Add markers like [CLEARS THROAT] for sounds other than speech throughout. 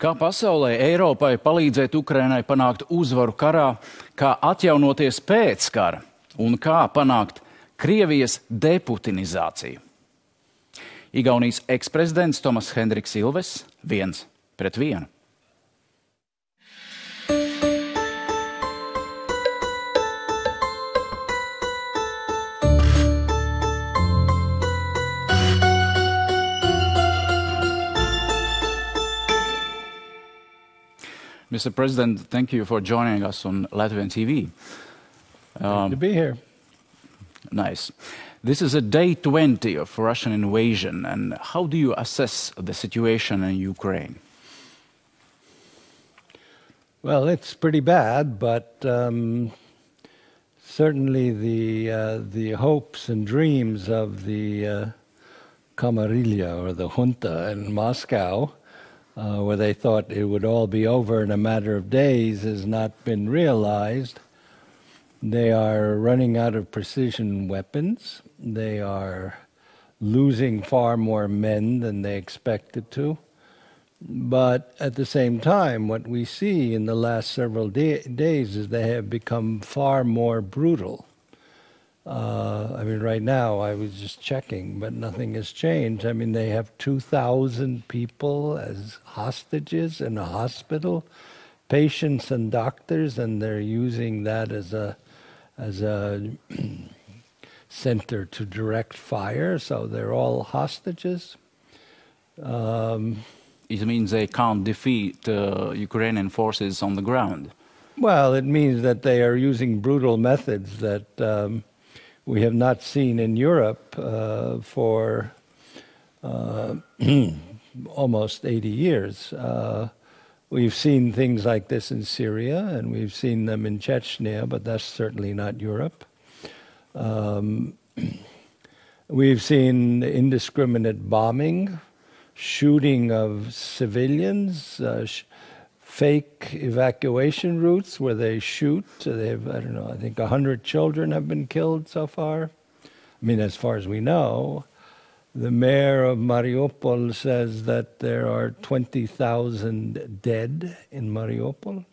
Kā pasaulē Eiropai palīdzēt Ukrainai panākt uzvaru karā, kā atjaunoties pēc kara un kā panākt Krievijas deputinizāciju? Igaunijas eksprezidents Tomas Hendriks Ilves viens pret vienu. Mr. President, thank you for joining us on Latvian TV. Um, to be here. Nice. This is a day 20 of Russian invasion, and how do you assess the situation in Ukraine? Well, it's pretty bad, but um, certainly the uh, the hopes and dreams of the uh, camarilla or the junta in Moscow uh, where they thought it would all be over in a matter of days, has not been realized. They are running out of precision weapons. They are losing far more men than they expected to. But at the same time, what we see in the last several day- days is they have become far more brutal. Uh, I mean, right now, I was just checking, but nothing has changed. I mean, they have 2,000 people as hostages in a hospital, patients and doctors, and they're using that as a, as a [CLEARS THROAT] center to direct fire, so they're all hostages. Um, it means they can't defeat uh, Ukrainian forces on the ground. Well, it means that they are using brutal methods that um, we have not seen in Europe uh, for uh, [CLEARS THROAT] almost 80 years. Uh, we've seen things like this in Syria, and we've seen them in Chechnya, but that's certainly not Europe. Um, [CLEARS THROAT] we've seen indiscriminate bombing, shooting of civilians, uh, sh- fake evacuation routes where they shoot. They have, I don't know, I think 100 children have been killed so far. I mean, as far as we know. The mayor of Mariupol says that there are 20,000 dead in Mariupol.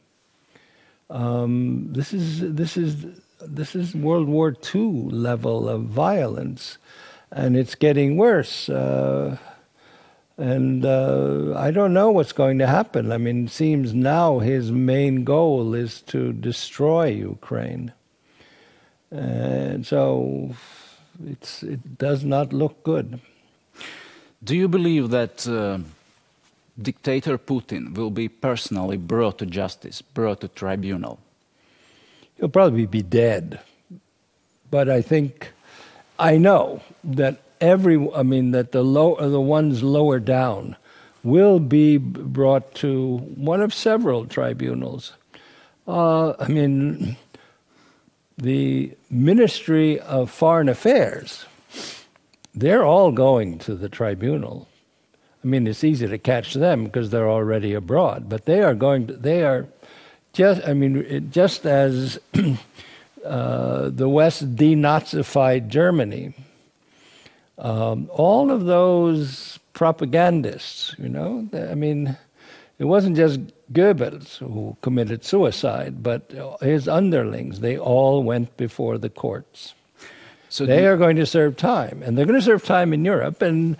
Um, this is this is this is World War II level of violence, and it's getting worse. Uh, and uh, I don't know what's going to happen. I mean, it seems now his main goal is to destroy Ukraine. And so it's, it does not look good. Do you believe that uh, dictator Putin will be personally brought to justice, brought to tribunal? He'll probably be dead. But I think, I know that every, I mean, that the low, the ones lower down will be brought to one of several tribunals. Uh, I mean, the Ministry of Foreign Affairs, they're all going to the tribunal. I mean, it's easy to catch them because they're already abroad, but they are going to, they are just, I mean, just as [CLEARS THROAT] uh, the West denazified Germany, um, all of those propagandists, you know, I mean, it wasn't just Goebbels who committed suicide, but his underlings, they all went before the courts. So they are going to serve time, and they're going to serve time in Europe. And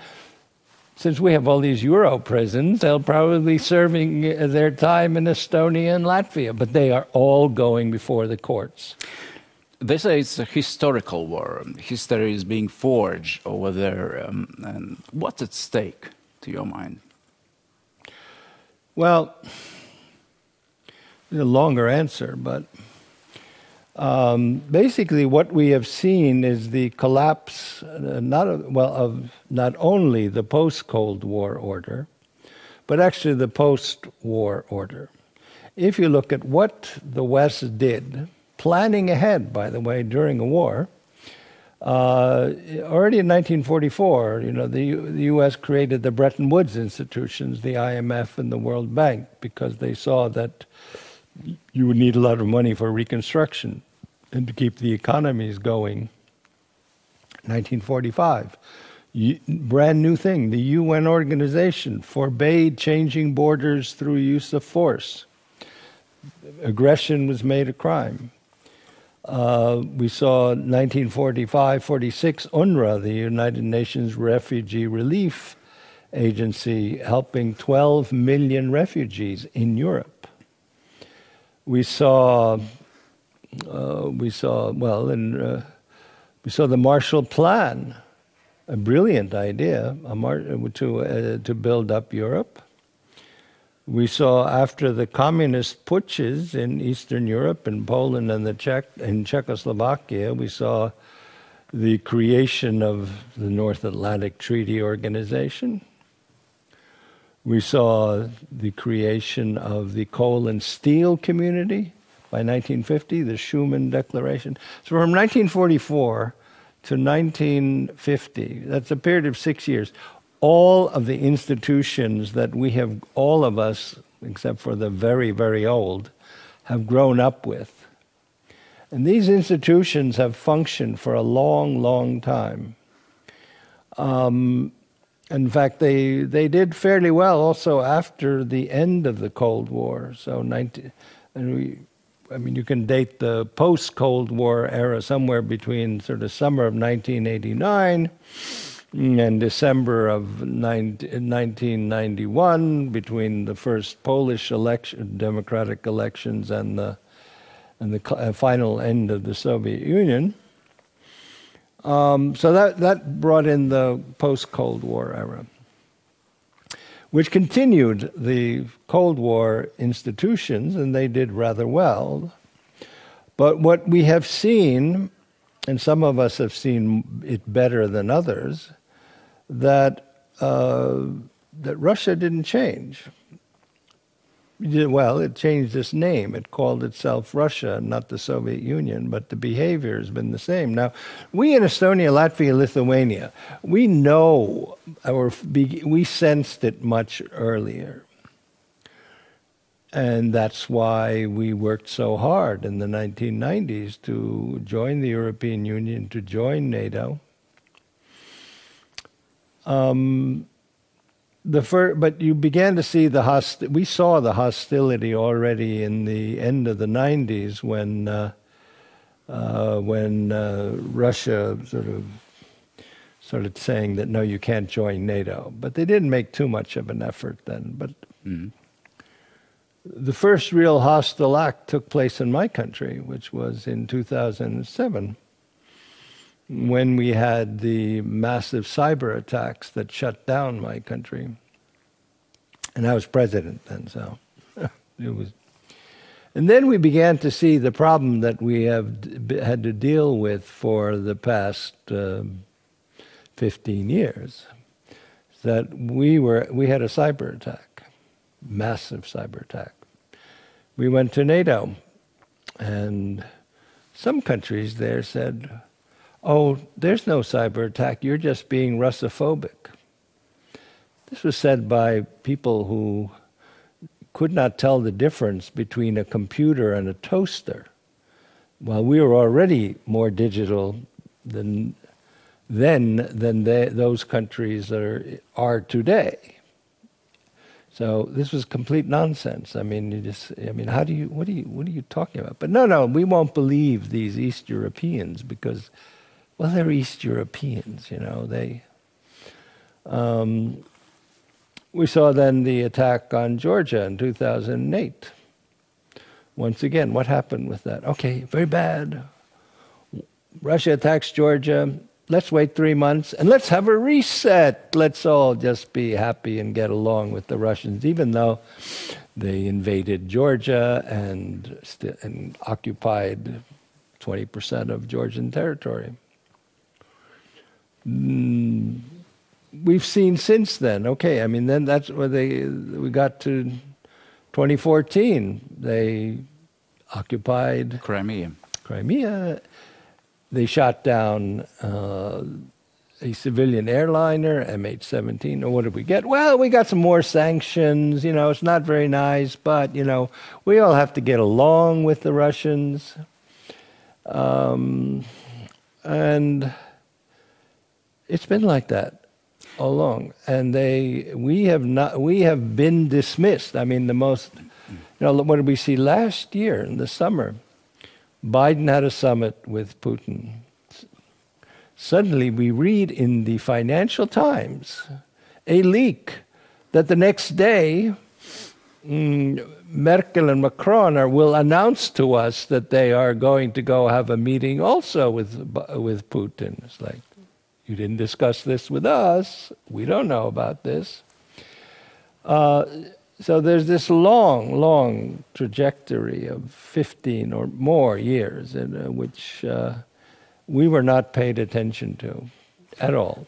since we have all these Euro prisons, they'll probably be serving their time in Estonia and Latvia, but they are all going before the courts. They say it's a historical war. History is being forged over there. Um, and what's at stake, to your mind? Well, a longer answer, but um, basically, what we have seen is the collapse, uh, not well, of not only the post-Cold War order, but actually the post-war order. If you look at what the West did planning ahead, by the way, during a war. Uh, already in 1944, you know, the, the U.S. created the Bretton Woods institutions, the IMF and the World Bank, because they saw that you would need a lot of money for reconstruction and to keep the economies going. 1945, brand new thing. The UN organization forbade changing borders through use of force. Aggression was made a crime. Uh, we saw 1945 46 UNRRA, the United Nations Refugee Relief Agency, helping 12 million refugees in Europe. We saw, uh, we saw, well, and uh, we saw the Marshall Plan a brilliant idea to, uh, to build up Europe. We saw after the communist putsches in Eastern Europe, in Poland and the Czech, in Czechoslovakia, we saw the creation of the North Atlantic Treaty Organization. We saw the creation of the coal and steel community by 1950, the Schuman Declaration. So from 1944 to 1950, that's a period of six years, all of the institutions that we have, all of us, except for the very, very old, have grown up with. And these institutions have functioned for a long, long time. Um, in fact, they, they did fairly well also after the end of the Cold War. So, 19, and we, I mean, you can date the post Cold War era somewhere between sort of summer of 1989 and December of 1991, between the first Polish election, democratic elections and the, and the uh, final end of the Soviet Union. Um, so that, that brought in the post Cold War era which continued the Cold War institutions, and they did rather well. But what we have seen, and some of us have seen it better than others, that uh, that Russia didn't change well, it changed its name. It called itself Russia, not the Soviet Union, but the behavior has been the same. Now, we in Estonia, Latvia, Lithuania, we know our, we sensed it much earlier. And that's why we worked so hard in the 1990s to join the European Union, to join NATO. Um, the fir- but you began to see the host- we saw the hostility already in the end of the 90s when uh, uh, when uh, Russia sort of started saying that no you can't join NATO but they didn't make too much of an effort then but mm-hmm. the first real hostile act took place in my country which was in 2007 when we had the massive cyber attacks that shut down my country. And I was president then, so [LAUGHS] it was. And then we began to see the problem that we have had to deal with for the past uh, 15 years. That we were we had a cyber attack, massive cyber attack. We went to NATO, and some countries there said, oh, there's no cyber attack, you're just being Russophobic. This was said by people who could not tell the difference between a computer and a toaster. While we were already more digital than then than they, those countries are, are today. So this was complete nonsense. I mean, you just, I mean, how do you, what are you, what are you talking about? But no, no, we won't believe these East Europeans because well, they're East Europeans, you know. They. Um, we saw then the attack on Georgia in 2008. Once again, what happened with that? Okay, very bad. Russia attacks Georgia. Let's wait three months and let's have a reset. Let's all just be happy and get along with the Russians, even though they invaded Georgia and, st- and occupied 20% of Georgian territory. Mm, we've seen since then. Okay, I mean, then that's where they we got to 2014. They occupied Crimea. Crimea. They shot down uh, a civilian airliner, MH17. Or what did we get? Well, we got some more sanctions. You know, it's not very nice, but you know, we all have to get along with the Russians. Um, and it's been like that. all along, and they we have not we have been dismissed. I mean, the most you know what did we see last year in the summer? Biden had a summit with Putin. Suddenly, we read in the Financial Times a leak that the next day. Mm, Merkel and Macron are, will announce to us that they are going to go have a meeting also with with Putin. It's like you didn't discuss this with us. We don't know about this. Uh, so there's this long, long trajectory of 15 or more years in uh, which uh, we were not paid attention to at all.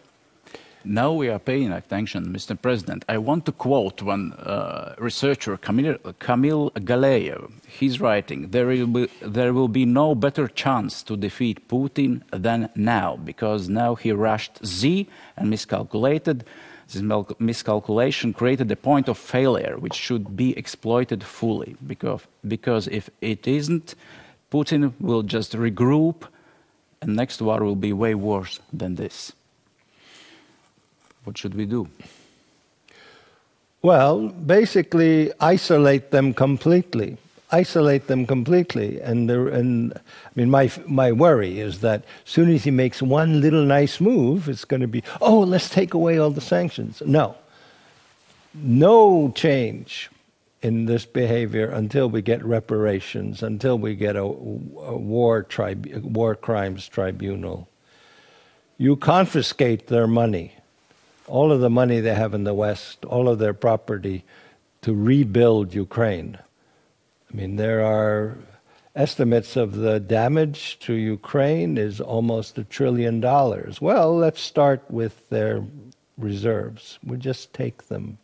Now we are paying attention, Mr. President. I want to quote one uh, researcher, Kamil, Kamil Galeev. He's writing, there will, be, there will be no better chance to defeat Putin than now, because now he rushed Z and miscalculated. This miscalculation created a point of failure which should be exploited fully, because, because if it isn't, Putin will just regroup and next war will be way worse than this. What should we do? Well, basically, isolate them completely. Isolate them completely, and and I mean, my my worry is that as soon as he makes one little nice move, it's going to be oh, let's take away all the sanctions. No, no change in this behavior until we get reparations, until we get a, a war tribu- war crimes tribunal. You confiscate their money all of the money they have in the West, all of their property to rebuild Ukraine. I mean, there are estimates of the damage to Ukraine is almost a trillion dollars. Well, let's start with their reserves. We just take them.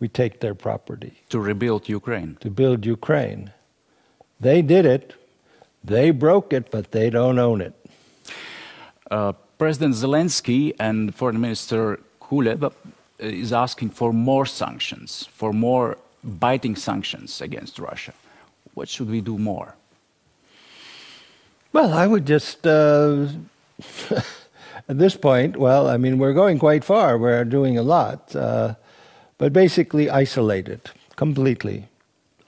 We take their property. To rebuild Ukraine. To build Ukraine. They did it. They broke it, but they don't own it. Uh, President Zelensky and Foreign Minister Kuleba is asking for more sanctions, for more biting sanctions against Russia. What should we do more? Well, I would just, uh, [LAUGHS] at this point, well, I mean, we're going quite far. We're doing a lot. Uh, but basically, isolate it completely.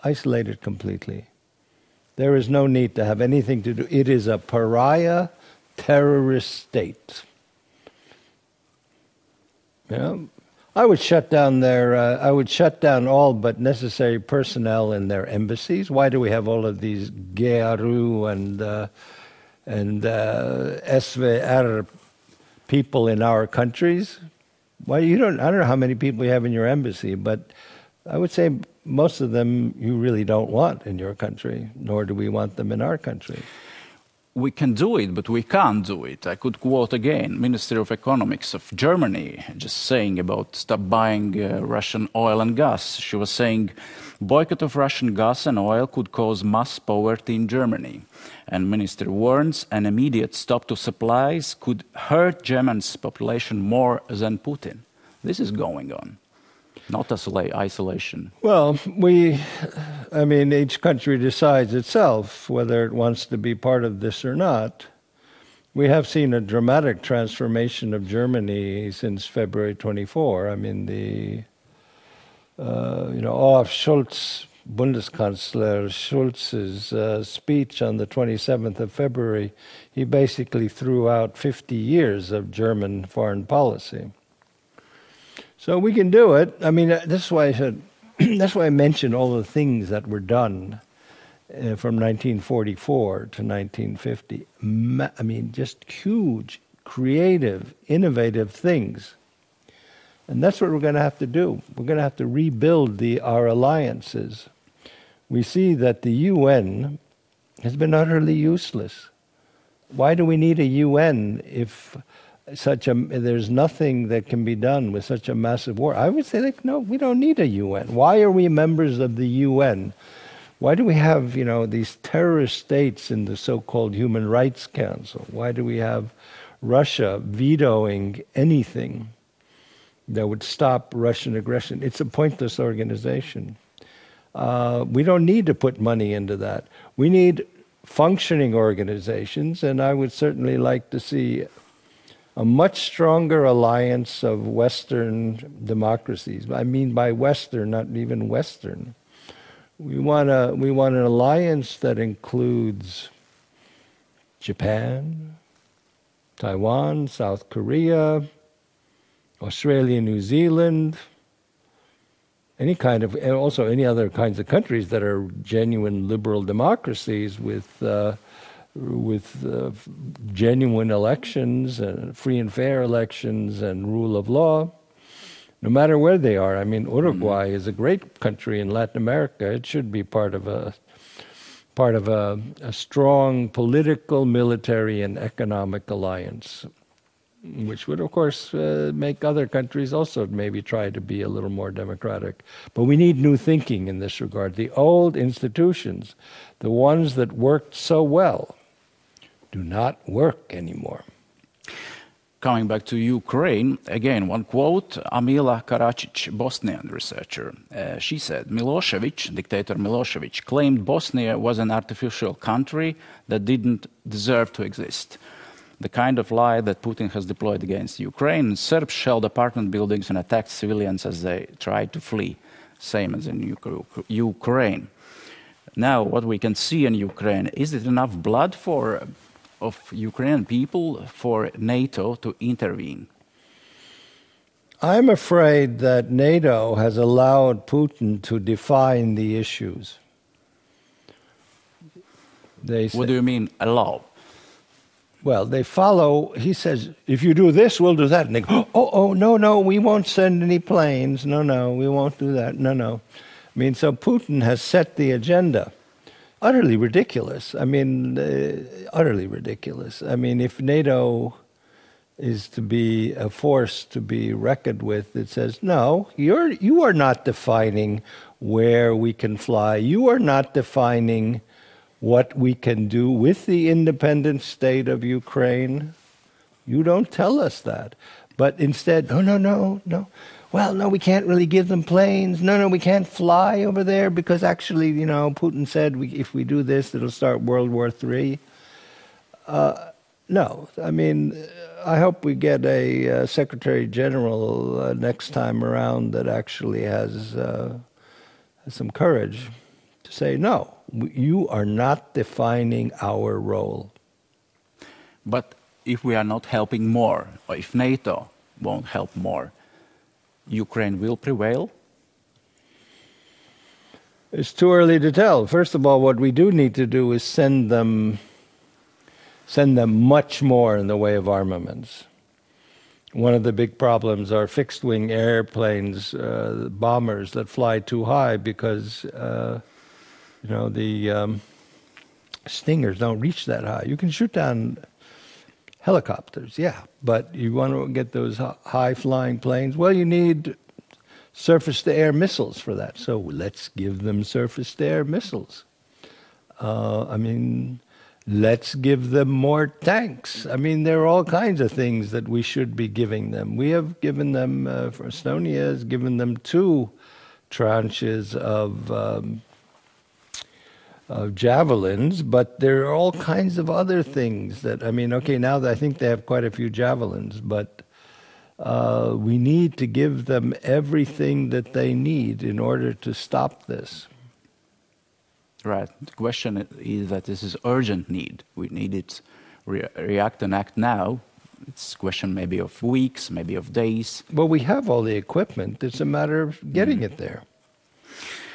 Isolate it completely. There is no need to have anything to do. It is a pariah terrorist state. Know, I would shut down their. Uh, I would shut down all but necessary personnel in their embassies. Why do we have all of these GRU and uh, and uh, SVR people in our countries? Why you don't? I don't know how many people you have in your embassy, but I would say most of them you really don't want in your country, nor do we want them in our country we can do it, but we can't do it. I could quote again Minister of Economics of Germany just saying about stop buying uh, Russian oil and gas. She was saying boycott of Russian gas and oil could cause mass poverty in Germany. And Minister warns an immediate stop to supplies could hurt Germany's population more than Putin. This is going on not isolation? Well, we, I mean, each country decides itself whether it wants to be part of this or not. We have seen a dramatic transformation of Germany since February 24. I mean, the, uh, you know, Olaf Scholz, Bundeskanzler Scholz's uh, speech on the 27th of February, he basically threw out 50 years of German foreign policy. So we can do it. I mean, uh, that's why I said, [CLEARS THROAT] that's why I mentioned all the things that were done uh, from 1944 to 1950. Ma- I mean, just huge, creative, innovative things. And that's what we're going to have to do. We're going to have to rebuild the, our alliances. We see that the UN has been utterly useless. Why do we need a UN if such a there's nothing that can be done with such a massive war. I would say like no, we don't need a UN. Why are we members of the UN? Why do we have, you know, these terrorist states in the so-called Human Rights Council? Why do we have Russia vetoing anything that would stop Russian aggression? It's a pointless organization. Uh, we don't need to put money into that. We need functioning organizations, and I would certainly like to see a much stronger alliance of Western democracies. I mean by Western, not even Western. We want, a, we want an alliance that includes Japan, Taiwan, South Korea, Australia, New Zealand, any kind of, and also any other kinds of countries that are genuine liberal democracies with uh, with uh, genuine elections and free and fair elections and rule of law, no matter where they are. I mean, Uruguay mm-hmm. is a great country in Latin America. It should be part of a part of a, a strong political, military, and economic alliance, which would, of course, uh, make other countries also maybe try to be a little more democratic. But we need new thinking in this regard. The old institutions, the ones that worked so well, do not work anymore. Coming back to Ukraine, again, one quote Amila Karacic, Bosnian researcher. Uh, she said Milosevic, dictator Milosevic, claimed Bosnia was an artificial country that didn't deserve to exist. The kind of lie that Putin has deployed against Ukraine. Serbs shelled apartment buildings and attacked civilians as they tried to flee, same as in Ukraine. Now, what we can see in Ukraine is it enough blood for of Ukrainian people for NATO to intervene? I'm afraid that NATO has allowed Putin to define the issues. Say, what do you mean, allow? Well, they follow. He says, if you do this, we'll do that. And they go, oh, oh, no, no, we won't send any planes. No, no, we won't do that. No, no. I mean, so Putin has set the agenda utterly ridiculous. I mean, uh, utterly ridiculous. I mean, if NATO is to be a force to be reckoned with, it says, no, you're, you are not defining where we can fly. You are not defining what we can do with the independent state of Ukraine. You don't tell us that. But instead, no, no, no, no well, no, we can't really give them planes. No, no, we can't fly over there because actually, you know, Putin said we, if we do this, it'll start World War III. Uh, no, I mean, I hope we get a uh, Secretary General uh, next time around that actually has, uh, has some courage to say, no, you are not defining our role. But if we are not helping more, or if NATO won't help more, Ukraine will prevail? It's too early to tell. First of all, what we do need to do is send them send them much more in the way of armaments. One of the big problems are fixed wing airplanes, uh, bombers that fly too high because uh, you know the um, stingers don't reach that high. You can shoot down Helicopters, yeah. But you want to get those high flying planes? Well, you need surface to air missiles for that. So let's give them surface to air missiles. Uh, I mean, let's give them more tanks. I mean, there are all kinds of things that we should be giving them. We have given them, uh, for Estonia has given them two tranches of um, of javelins, but there are all kinds of other things that, I mean, okay, now I think they have quite a few javelins, but uh, we need to give them everything that they need in order to stop this. Right. The question is that this is urgent need. We need it re- react and act now. It's a question maybe of weeks, maybe of days. Well, we have all the equipment. It's a matter of getting mm. it there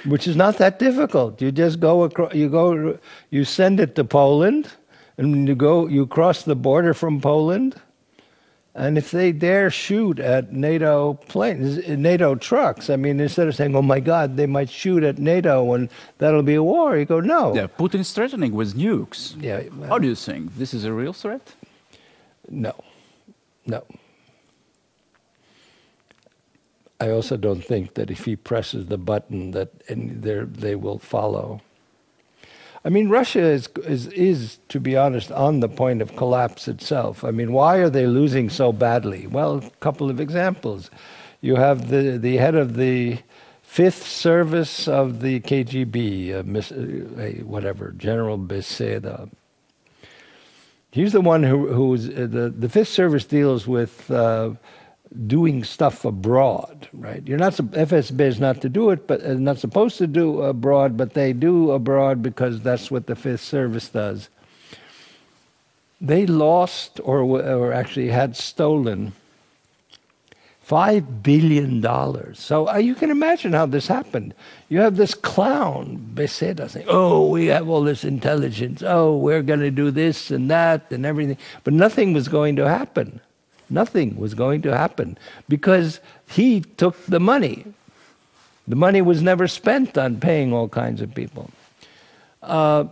which is not that difficult. You just go across, you go, you send it to Poland, and you go, you cross the border from Poland, and if they dare shoot at NATO planes, NATO trucks, I mean, instead of saying, "Oh my God, they might shoot at NATO and that'll be a war," you go, "No." Yeah, Putin's threatening with nukes. Yeah. Well, How do you think this is a real threat? No, no. I also don't think that if he presses the button that they will follow. I mean, Russia is, is, is, to be honest, on the point of collapse itself. I mean, why are they losing so badly? Well, a couple of examples. You have the, the head of the fifth service of the KGB, uh, uh, whatever, General Beseda. He's the one who, who's uh, the, the Fifth Service deals with uh, doing stuff abroad, right? You're not FSB is not to do it, but uh, not supposed to do abroad, but they do abroad because that's what the Fifth Service does. They lost, or or actually had stolen, five billion dollars. So uh, you can imagine how this happened. You have this clown Beseda saying, "Oh, we have all this intelligence. Oh, we're going to do this and that and everything," but nothing was going to happen. Nothing was going to happen because he took the money. The money was never spent on paying all kinds of people. Uh,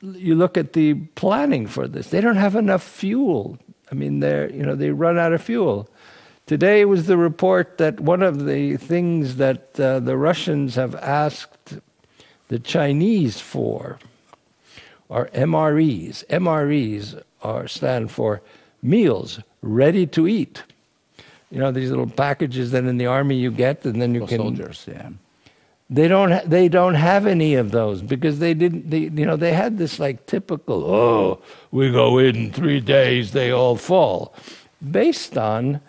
you look at the planning for this; they don't have enough fuel. I mean, they you know they run out of fuel. Today was the report that one of the things that uh, the Russians have asked the Chinese for are MREs. MREs are stand for meals ready to eat. You know these little packages that in the army you get, and then you For can. soldiers, yeah. They don't. Ha- they don't have any of those because they didn't. They, you know, they had this like typical. Oh, we go in three days, they all fall, based on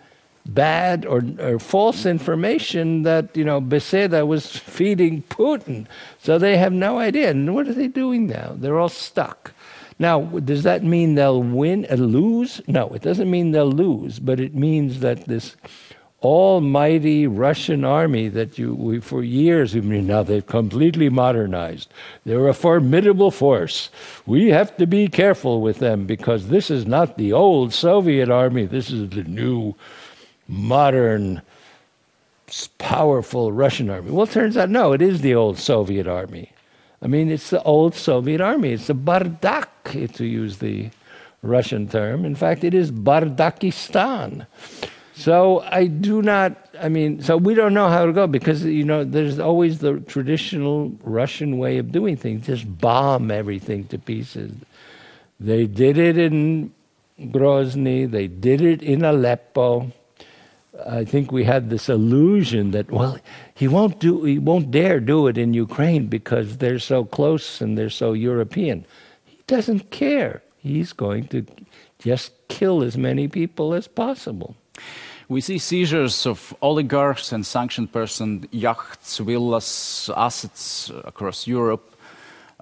bad or, or false information that you know Beseda was feeding Putin. So they have no idea. And what are they doing now? They're all stuck. Now, does that mean they'll win or lose? No, it doesn't mean they'll lose, but it means that this almighty Russian army that you we, for years I mean now they've completely modernized. They're a formidable force. We have to be careful with them because this is not the old Soviet army. This is the new modern powerful Russian army. Well, it turns out no, it is the old Soviet army. I mean, it's the old Soviet army. It's the bardak, to use the Russian term. In fact, it is Bardakistan. So I do not, I mean, so we don't know how to go because, you know, there's always the traditional Russian way of doing things just bomb everything to pieces. They did it in Grozny, they did it in Aleppo. I think we had this illusion that well he won't do he won't dare do it in Ukraine because they're so close and they're so European. He doesn't care. He's going to just kill as many people as possible. We see seizures of oligarchs and sanctioned persons, yachts, villas, assets across Europe.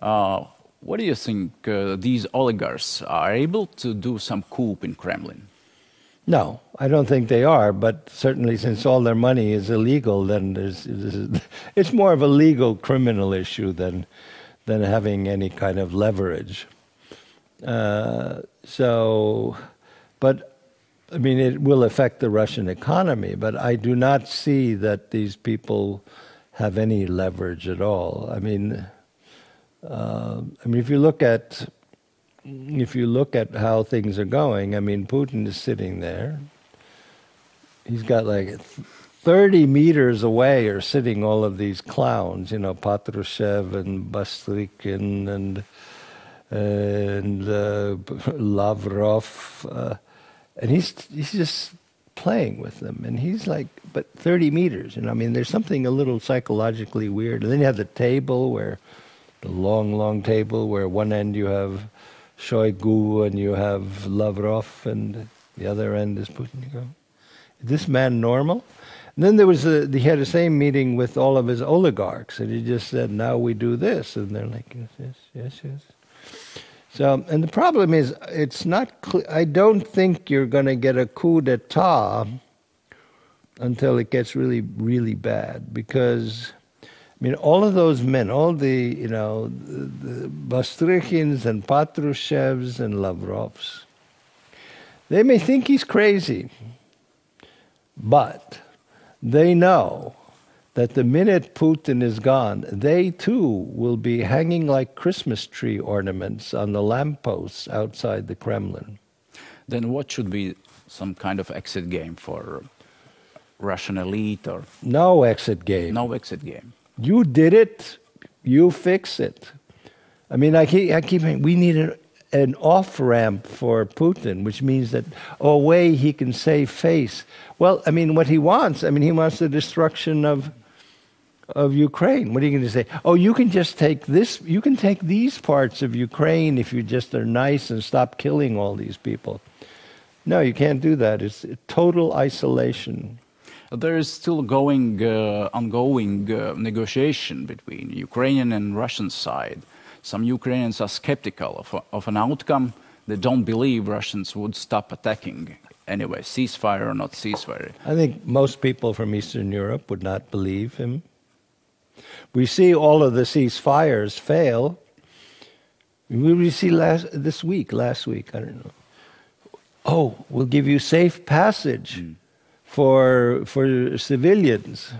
Uh, what do you think uh, these oligarchs are able to do some coup in Kremlin? No, I don't think they are. But certainly, since all their money is illegal, then there's, [LAUGHS] it's more of a legal criminal issue than than having any kind of leverage. Uh, so, but I mean, it will affect the Russian economy. But I do not see that these people have any leverage at all. I mean, uh, I mean, if you look at if you look at how things are going, I mean, Putin is sitting there. He's got like 30 meters away are sitting all of these clowns, you know, Patrushev and Bastrykin and and uh, Lavrov, uh, and he's he's just playing with them, and he's like, but 30 meters, know, I mean, there's something a little psychologically weird. And then you have the table where, the long, long table where one end you have Shoigu and you have Lavrov, and the other end is Putin. You go, is this man normal? And then there was a, he had the same meeting with all of his oligarchs, and he just said, "Now we do this," and they're like, "Yes, yes, yes, yes." So, and the problem is, it's not. Cl- I don't think you're going to get a coup d'état until it gets really, really bad, because I mean, all of those men, all the, you know, the, the and Patrushevs and Lavrovs, they may think he's crazy, but they know that the minute Putin is gone, they too will be hanging like Christmas tree ornaments on the lampposts outside the Kremlin. Then what should be some kind of exit game for Russian elite or No exit game. no exit game? You did it, you fix it. I mean, I keep, I keep we need an, an off ramp for Putin, which means that a way he can save face. Well, I mean, what he wants, I mean, he wants the destruction of of Ukraine. What are you going to say? Oh, you can just take this, you can take these parts of Ukraine if you just are nice and stop killing all these people. No, you can't do that. It's total isolation. There is still going, uh, ongoing uh, negotiation between Ukrainian and Russian side. Some Ukrainians are skeptical of, of an outcome. They don't believe Russians would stop attacking anyway, ceasefire or not ceasefire. I think most people from Eastern Europe would not believe him. We see all of the ceasefires fail. We see last this week, last week, I don't know. Oh, we'll give you safe passage mm. For for civilians,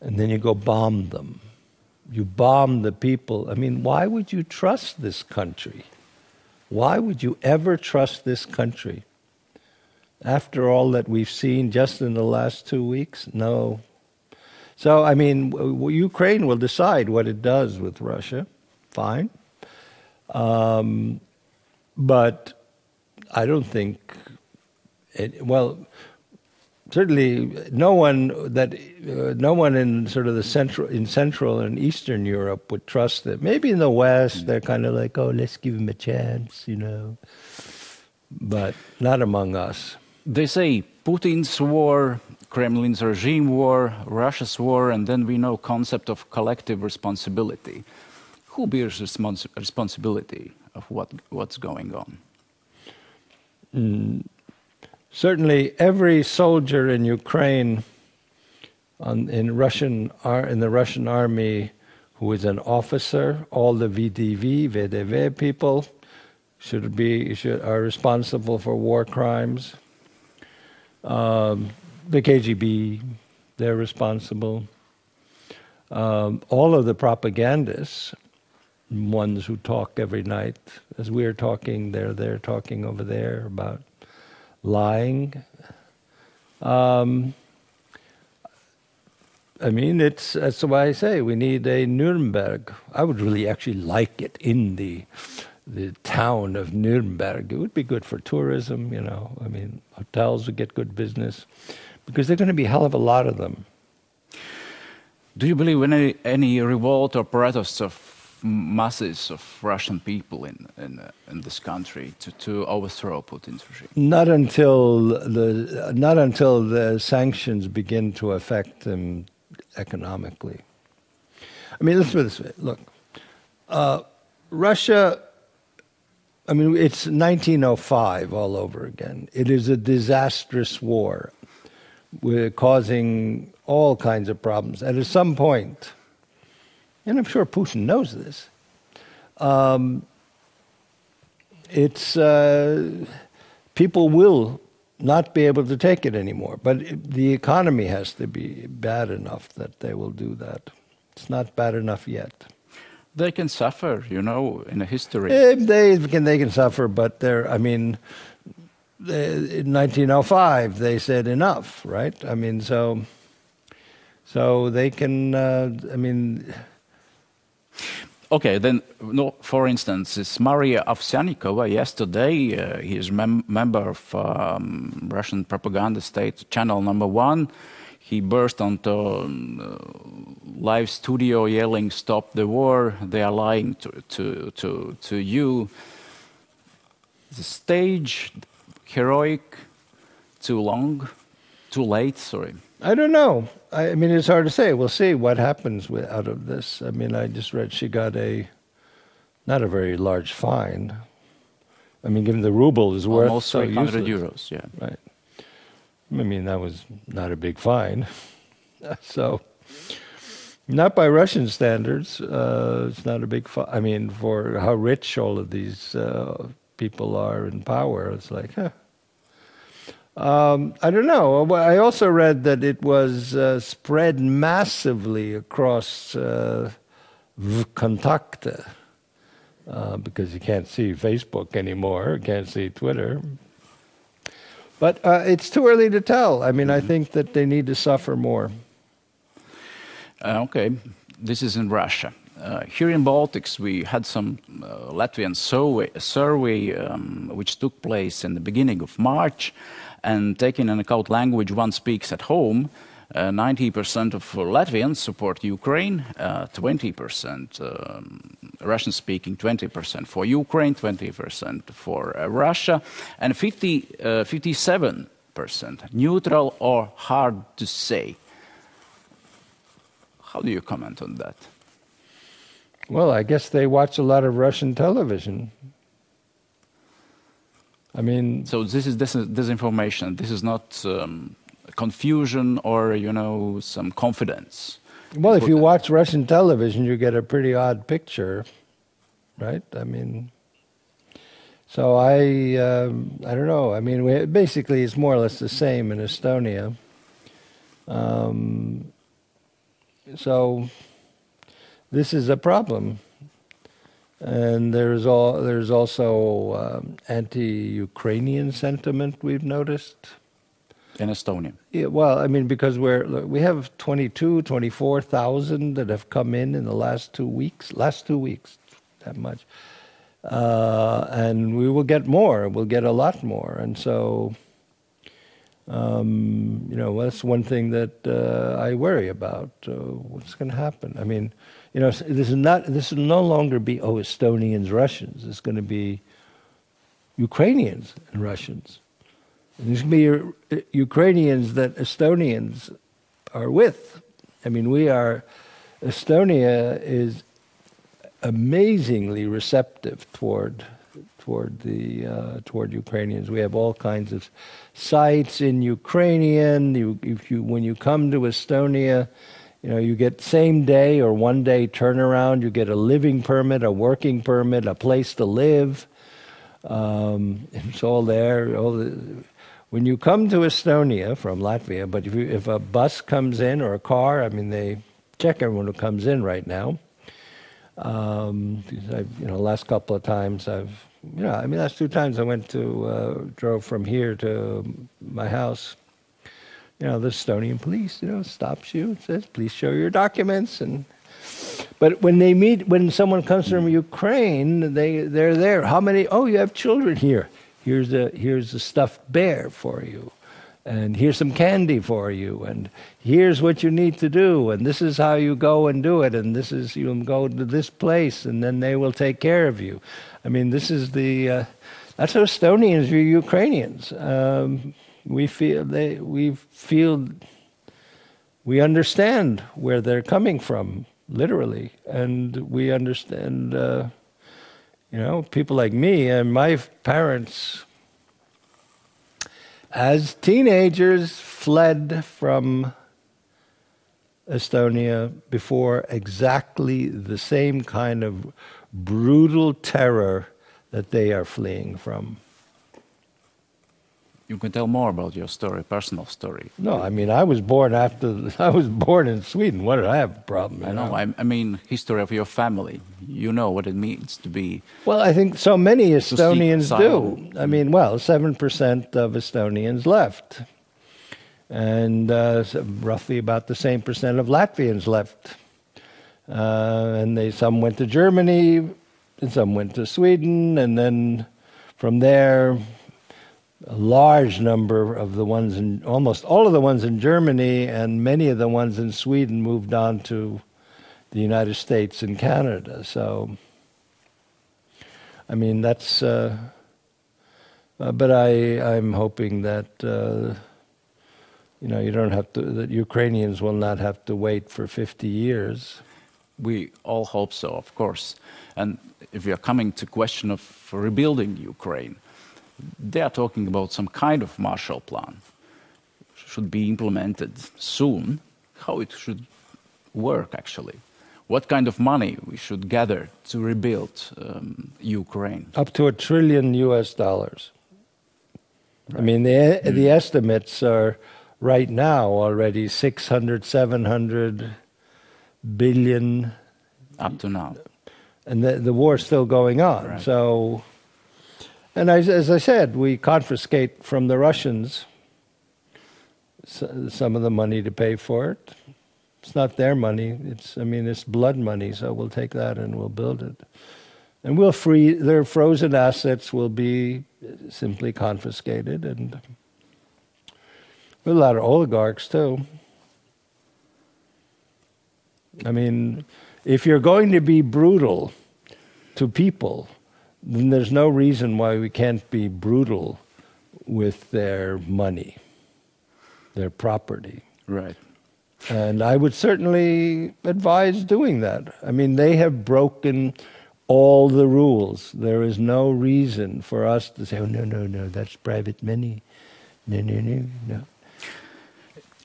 and then you go bomb them. You bomb the people. I mean, why would you trust this country? Why would you ever trust this country? After all that we've seen just in the last two weeks, no, so, I mean, Ukraine will decide what it does with Russia. Fine. Um, but I don't think, it, well, certainly no one that uh, no one in sort of the central in central and eastern Europe would trust it. Maybe in the West they're kind of like, oh, let's give him a chance, you know, but not among us. They say Putin's war Kremlin's regime war, Russia's war, and then we know concept of collective responsibility. Who bears respons responsibility of what, what's going on? Mm, certainly, every soldier in Ukraine, on, in Russian in the Russian army, who is an officer, all the VDV, VDV people should be should, are responsible for war crimes. Um, the KGB, they're responsible. Um, all of the propagandists, ones who talk every night, as we're talking, they're there talking over there about lying. Um, I mean, it's that's why I say we need a Nuremberg. I would really actually like it in the the town of Nuremberg. It would be good for tourism, you know. I mean, hotels would get good business because there are going to be a hell of a lot of them. Do you believe in any, any revolt or protests of masses of Russian people in, in, uh, in this country to, to overthrow Putin's regime? Not until the not until the sanctions begin to affect them economically. I mean, let's put this way: Look, uh, Russia. I mean, it's 1905 all over again. It is a disastrous war we're causing all kinds of problems. And at some point, and I'm sure Putin knows this, um, it's uh, people will not be able to take it anymore. But the economy has to be bad enough that they will do that. It's not bad enough yet. They can suffer, you know, in a history. they can, they can suffer, but they're. I mean, in 1905 they said enough, right? I mean, so so they can. Uh, I mean. Okay, then, no, for instance, is Maria Ovsyannikova yesterday, uh, he is mem member of um, Russian propaganda state channel number one. He burst onto um, live studio yelling, "Stop the war! They are lying to to to, to you." The stage heroic, too long, too late? Sorry. I don't know. I, mean, it's hard to say. We'll see what happens with, out of this. I mean, I just read she got a not a very large fine. I mean, given the ruble is worth almost so 300 euros. Yeah, right. I mean, that was not a big fine. [LAUGHS] so, not by Russian standards. Uh, it's not a big fine. I mean, for how rich all of these uh, people are in power, it's like, huh, um, I don't know. I also read that it was uh, spread massively across uh, Vkontakte uh, because you can't see Facebook anymore, can't see Twitter. But uh, it's too early to tell. I mean, I think that they need to suffer more. Uh, okay, this is in Russia. Uh, here in Baltics, we had some uh, Latvian survey, survey um, which took place in the beginning of March, and taking into account language one speaks at home, Uh, 90% of Latvians support Ukraine, uh, 20% um, Russian speaking, 20% for Ukraine, 20% for uh, Russia, and 50, 57% neutral or hard to say. How do you comment on that? Well, I guess they watch a lot of Russian television. I mean, so this is this is disinformation. This is not um, confusion or you know some confidence. Well, if you watch Russian television, you get a pretty odd picture, right? I mean, so I um, I don't know. I mean, we, basically, it's more or less the same in Estonia. Um, so this is a problem and there's all there's also um, anti-Ukrainian sentiment we've noticed in Estonia. Yeah, well, I mean because we're we have 22, 24,000 that have come in in the last two weeks. Last two weeks, that much, uh, and we will get more. We'll get a lot more, and so. Um, you know, that's one thing that uh, I worry about. Uh, what's going to happen? I mean, you know, this is not. This will no longer be oh Estonians, Russians. It's going to be Ukrainians and Russians. There's going to be uh, Ukrainians that Estonians are with. I mean, we are. Estonia is amazingly receptive toward toward the uh, toward Ukrainians. We have all kinds of sites in Ukrainian. You, if you when you come to Estonia you know, you get same day or one day turnaround. You get a living permit, a working permit, a place to live. Um, [LAUGHS] it's all there. All the, when you come to Estonia from Latvia, but if, you, if a bus comes in or a car, I mean, they check everyone who comes in right now. Um, I've, you know, last couple of times I've, you know, I mean, last two times I went to, uh, drove from here to my house you know, the Estonian police, you know, stops you and says, please show your documents. And but when they meet, when someone comes from Ukraine, they they're there. How many? Oh, you have children here. Here's a here's a stuffed bear for you, and here's some candy for you, and here's what you need to do, and this is how you go and do it, and this is you go to this place, and then they will take care of you. I mean, this is the uh, that's how Estonians view Ukrainians. Um, we feel they we feel we understand where they're coming from literally. And we understand uh, you know people like me and my parents as teenagers fled from Estonia before exactly the same kind of brutal terror that they are fleeing from you can tell more about your story, personal story. No, I mean, I was born after, [LAUGHS] I was born in Sweden. What did I have a problem? I know, I, I, mean, history of your family. You know what it means to be. Well, I think so many Estonians do. I mean, well, 7% of Estonians left. And uh, roughly about the same percent of Latvians left. Uh, and they some went to Germany, and some went to Sweden, and then from there, a large number of the ones in almost all of the ones in Germany and many of the ones in Sweden moved on to the United States and Canada. So, I mean, that's. Uh, uh, but I, I'm hoping that uh, you know you don't have to. That Ukrainians will not have to wait for 50 years. We all hope so, of course. And if we are coming to question of rebuilding Ukraine they are talking about some kind of Marshall Plan should be implemented soon. How it should work actually? What kind of money we should gather to rebuild um, Ukraine? Up to a trillion U.S. dollars. Right. I mean, the mm. the estimates are right now already 600, 700 billion. Up to now. And the, the war's still going on. Right. So and as, as I said, we confiscate from the Russians some of the money to pay for it. It's not their money. It's I mean it's blood money. So we'll take that and we'll build it, and we'll free their frozen assets will be simply confiscated, and a lot of oligarchs too. I mean, if you're going to be brutal to people, then there's no reason why we can't be brutal with their money, their property. Right. And I would certainly advise doing that. I mean, they have broken all the rules. There is no reason for us to say, oh, no, no, no, that's private money. No, no, no, no.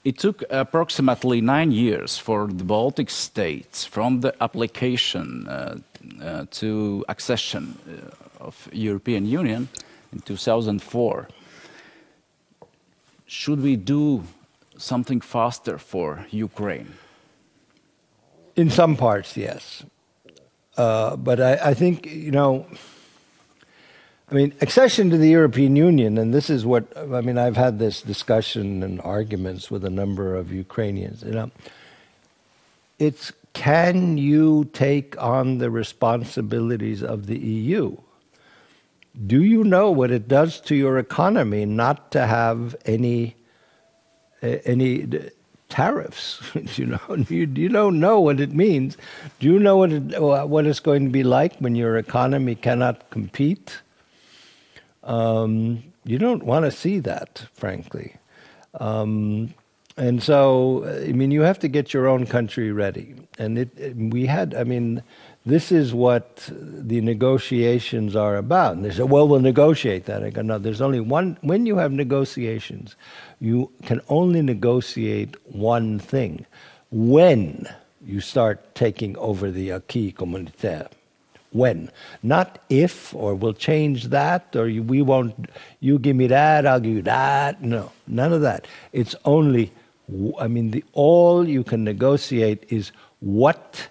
It took approximately nine years for the Baltic states from the application uh, to accession uh, of European Union in 2004. Should we do something faster for Ukraine? In some parts, yes. Uh, but I, I, think, you know, I mean, accession to the European Union, and this is what, I mean, I've had this discussion and arguments with a number of Ukrainians, you know, it's can you take on the responsibilities of the EU? Do you know what it does to your economy not to have any any tariffs. [LAUGHS] you know, you, you don't know what it means. Do you know what it, what it's going to be like when your economy cannot compete? Um, you don't want to see that, frankly. Um, and so, I mean, you have to get your own country ready. And it, we had, I mean, this is what the negotiations are about. And they say, well, we'll negotiate that. I go, no, there's only one, when you have negotiations, you can only negotiate one thing when you start taking over the acquis communautaire. When, not if, or we'll change that, or you, we won't, you give me that, I'll give you that. No, none of that. It's only, I mean, the, all you can negotiate is what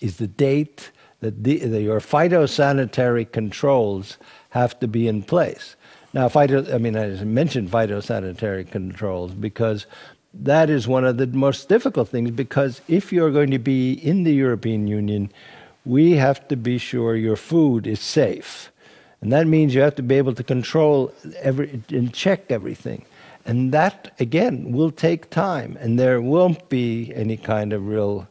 is the date that the, the, your phytosanitary controls have to be in place. Now, phyto, I mean, I mentioned phytosanitary controls because that is one of the most difficult things because if you're going to be in the European Union, we have to be sure your food is safe. And that means you have to be able to control every, and check everything. And that, again, will take time. And there won't be any kind of real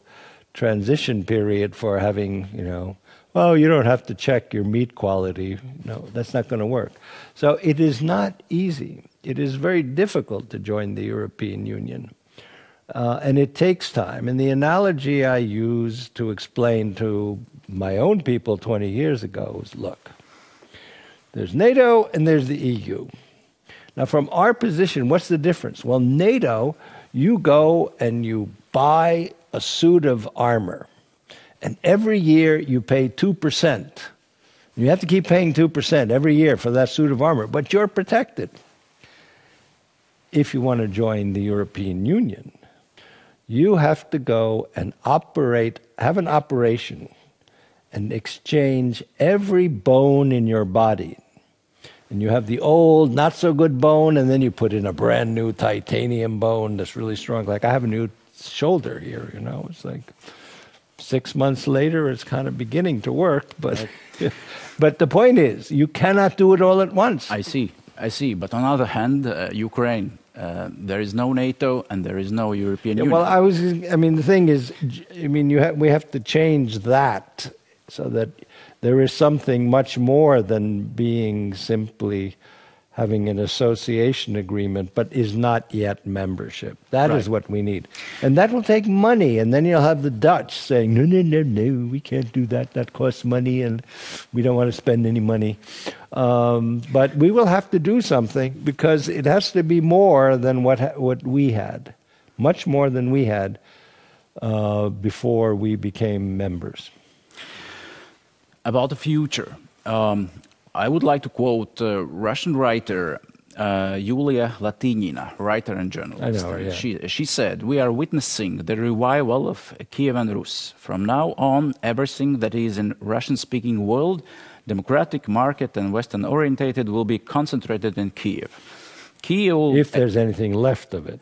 transition period for having, you know, oh, you don't have to check your meat quality. No, that's not going to work. So it is not easy. It is very difficult to join the European Union. Uh, and it takes time. And the analogy I use to explain to my own people 20 years ago was look, there's NATO and there's the EU. Now, from our position, what's the difference? Well, NATO, you go and you buy a suit of armor and every year you pay 2%. You have to keep paying 2% every year for that suit of armor, but you're protected. If you want to join the European Union, you have to go and operate, have an operation, and exchange every bone in your body. And you have the old, not so good bone, and then you put in a brand new titanium bone that's really strong. Like I have a new shoulder here, you know, it's like Six months later, it's kind of beginning to work, but [LAUGHS] but the point is, you cannot do it all at once. I see, I see. But on the other hand, uh, Ukraine, uh, there is no NATO and there is no European yeah, Union. Well, I was, I mean, the thing is, I mean, you ha- we have to change that so that there is something much more than being simply having an association agreement, but is not yet membership. That right. is what we need. And that will take money. And then you'll have the Dutch saying, no, no, no, no, we can't do that. That costs money and we don't want to spend any money. Um, but we will have to do something because it has to be more than what, ha- what we had, much more than we had uh, before we became members. About the future. Um, I would like to quote uh, Russian writer uh, Yulia Latynina, writer and journalist. I know yeah. she, she said, We are witnessing the revival of Kievan Rus. From now on, everything that is in Russian speaking world, democratic, market, and Western orientated, will be concentrated in Kiev. Kiev. If there's anything left of it.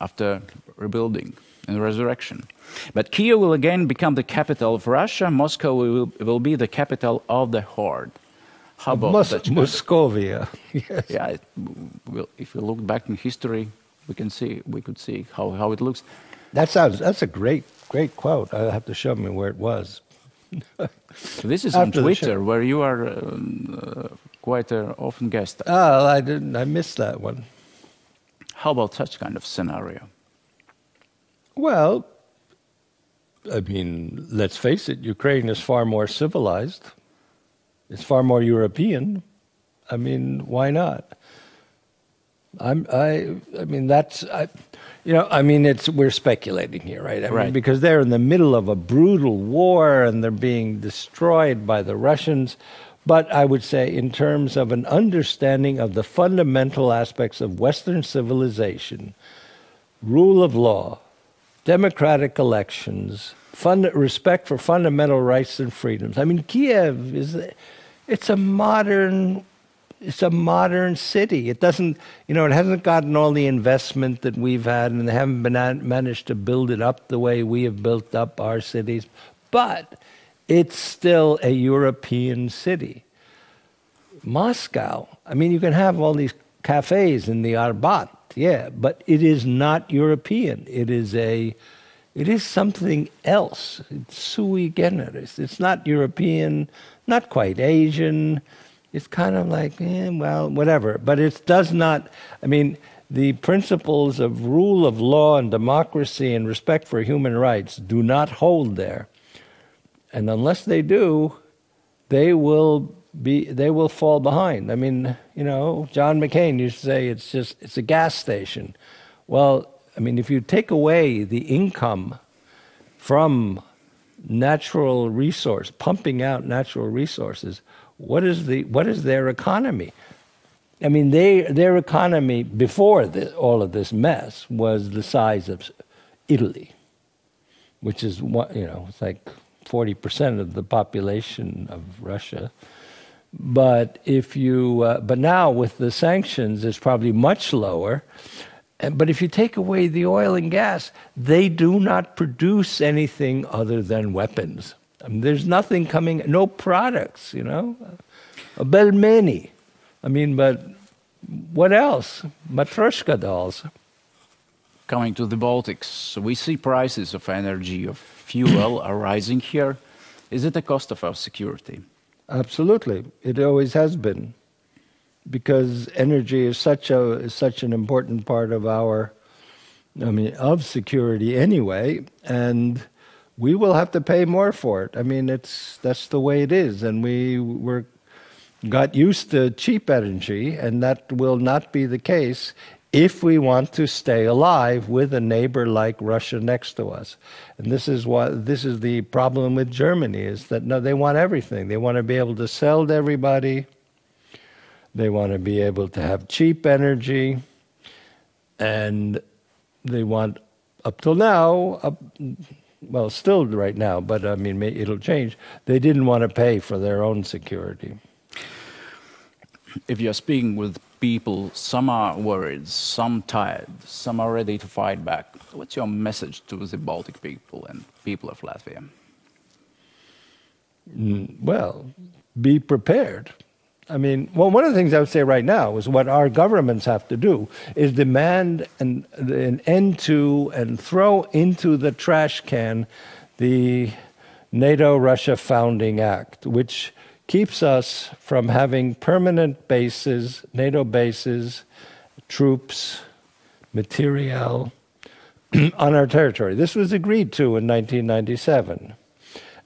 After rebuilding and resurrection. But Kiev will again become the capital of Russia. Moscow will, will be the capital of the Horde. How about Mos- Dutch Moscovia? [LAUGHS] yes. Yeah, it, well, if we look back in history, we can see we could see how, how it looks. That sounds that's a great great quote. I have to show me where it was. [LAUGHS] this is on Twitter, where you are um, uh, quite an often guest. Oh, I didn't. I missed that one. How about such kind of scenario? Well, I mean, let's face it. Ukraine is far more civilized. It's far more European. I mean, why not? I'm, I, I mean, that's, I, you know, I mean, it's we're speculating here, right? I right. mean, because they're in the middle of a brutal war and they're being destroyed by the Russians. But I would say, in terms of an understanding of the fundamental aspects of Western civilization, rule of law, democratic elections, fund, respect for fundamental rights and freedoms. I mean, Kiev is it's a modern it's a modern city. It doesn't, you know, it hasn't gotten all the investment that we've had, and they haven't been managed to build it up the way we have built up our cities. But it's still a European city. Moscow, I mean, you can have all these cafes in the Arbat, yeah, but it is not European. It is a, it is something else. It's sui generis. It's not European, not quite Asian it's kind of like, eh, well, whatever. But it does not, I mean, the principles of rule of law and democracy and respect for human rights do not hold there. And unless they do, they will be they will fall behind. I mean, you know, John McCain used to say it's just it's a gas station. Well, I mean, if you take away the income from natural resource, pumping out natural resources, what is the what is their economy? I mean, they their economy before all of this mess was the size of Italy, which is what you know, it's like forty percent of the population of Russia. But if you, uh, but now with the sanctions, it's probably much lower. But if you take away the oil and gas, they do not produce anything other than weapons. I mean, there's nothing coming, no products, you know. A Pelmeni. I mean, but what else? Matryoshka dolls. Coming to the Baltics, we see prices of energy, of fuel are rising here. Is it a cost of our security? Absolutely. It always has been. Because energy is such a is such an important part of our I mean of security anyway. And we will have to pay more for it. I mean, it's that's the way it is, and we were got used to cheap energy, and that will not be the case if we want to stay alive with a neighbor like Russia next to us. And this is what this is the problem with Germany is that no, they want everything. They want to be able to sell to everybody. They want to be able to have cheap energy, and they want up till now. Up, well, still right now, but I mean, it'll change. They didn't want to pay for their own security. If you're speaking with people, some are worried, some tired, some are ready to fight back. What's your message to the Baltic people and people of Latvia? Mm, well, be prepared. I mean, well, one of the things I would say right now is what our governments have to do is demand an, an end to and throw into the trash can the NATO Russia Founding Act, which keeps us from having permanent bases, NATO bases, troops, materiel [CLEARS THROAT] on our territory. This was agreed to in 1997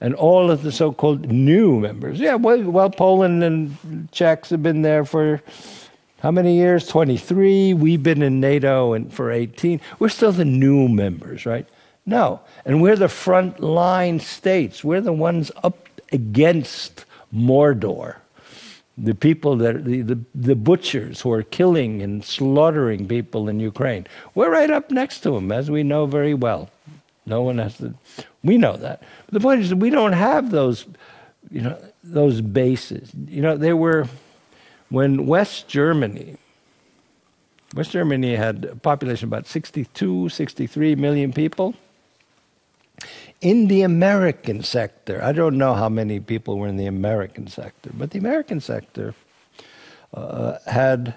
and all of the so-called new members. Yeah, well, well, Poland and Czechs have been there for how many years? 23. We've been in NATO and for 18. We're still the new members, right? No. And we're the front line states. We're the ones up against Mordor. The people that the, the, the butchers who are killing and slaughtering people in Ukraine. We're right up next to them, as we know very well. No one has to. We know that. But the point is that we don't have those, you know, those bases. You know, they were when West Germany. West Germany had a population about 62, 63 million people. In the American sector, I don't know how many people were in the American sector, but the American sector uh, had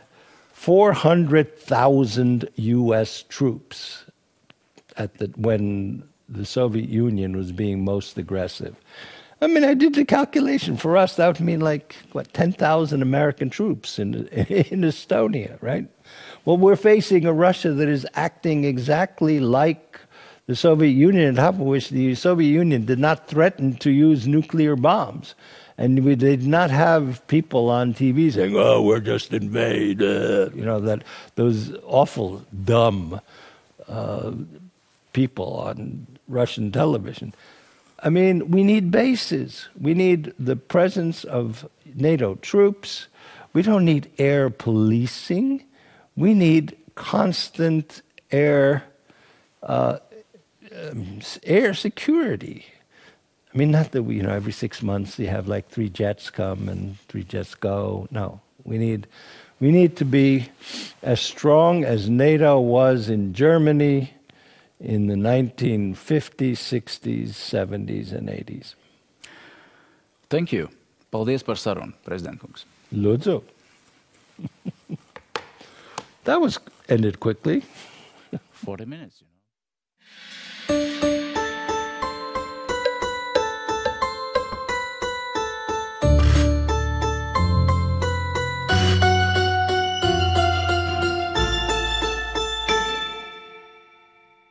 400,000 U.S. troops at the when the Soviet Union was being most aggressive. I mean, I did the calculation for us. That would mean like what ten thousand American troops in [LAUGHS] in Estonia, right? Well, we're facing a Russia that is acting exactly like the Soviet Union, of which the Soviet Union did not threaten to use nuclear bombs. And we did not have people on TV saying, oh, we're just invade, uh, you know, that those awful, dumb uh, people on Russian television. I mean, we need bases. We need the presence of NATO troops. We don't need air policing. We need constant air uh, um, air security. I mean, not that we, you know, every six months you have like three jets come and three jets go. No, we need, we need to be as strong as NATO was in Germany in the 1950s, 60s, 70s, and 80s. Thank you. Paldies par sarunu, prezident kungs. Lūdzu. [LAUGHS] that was ended quickly. 40 minutes.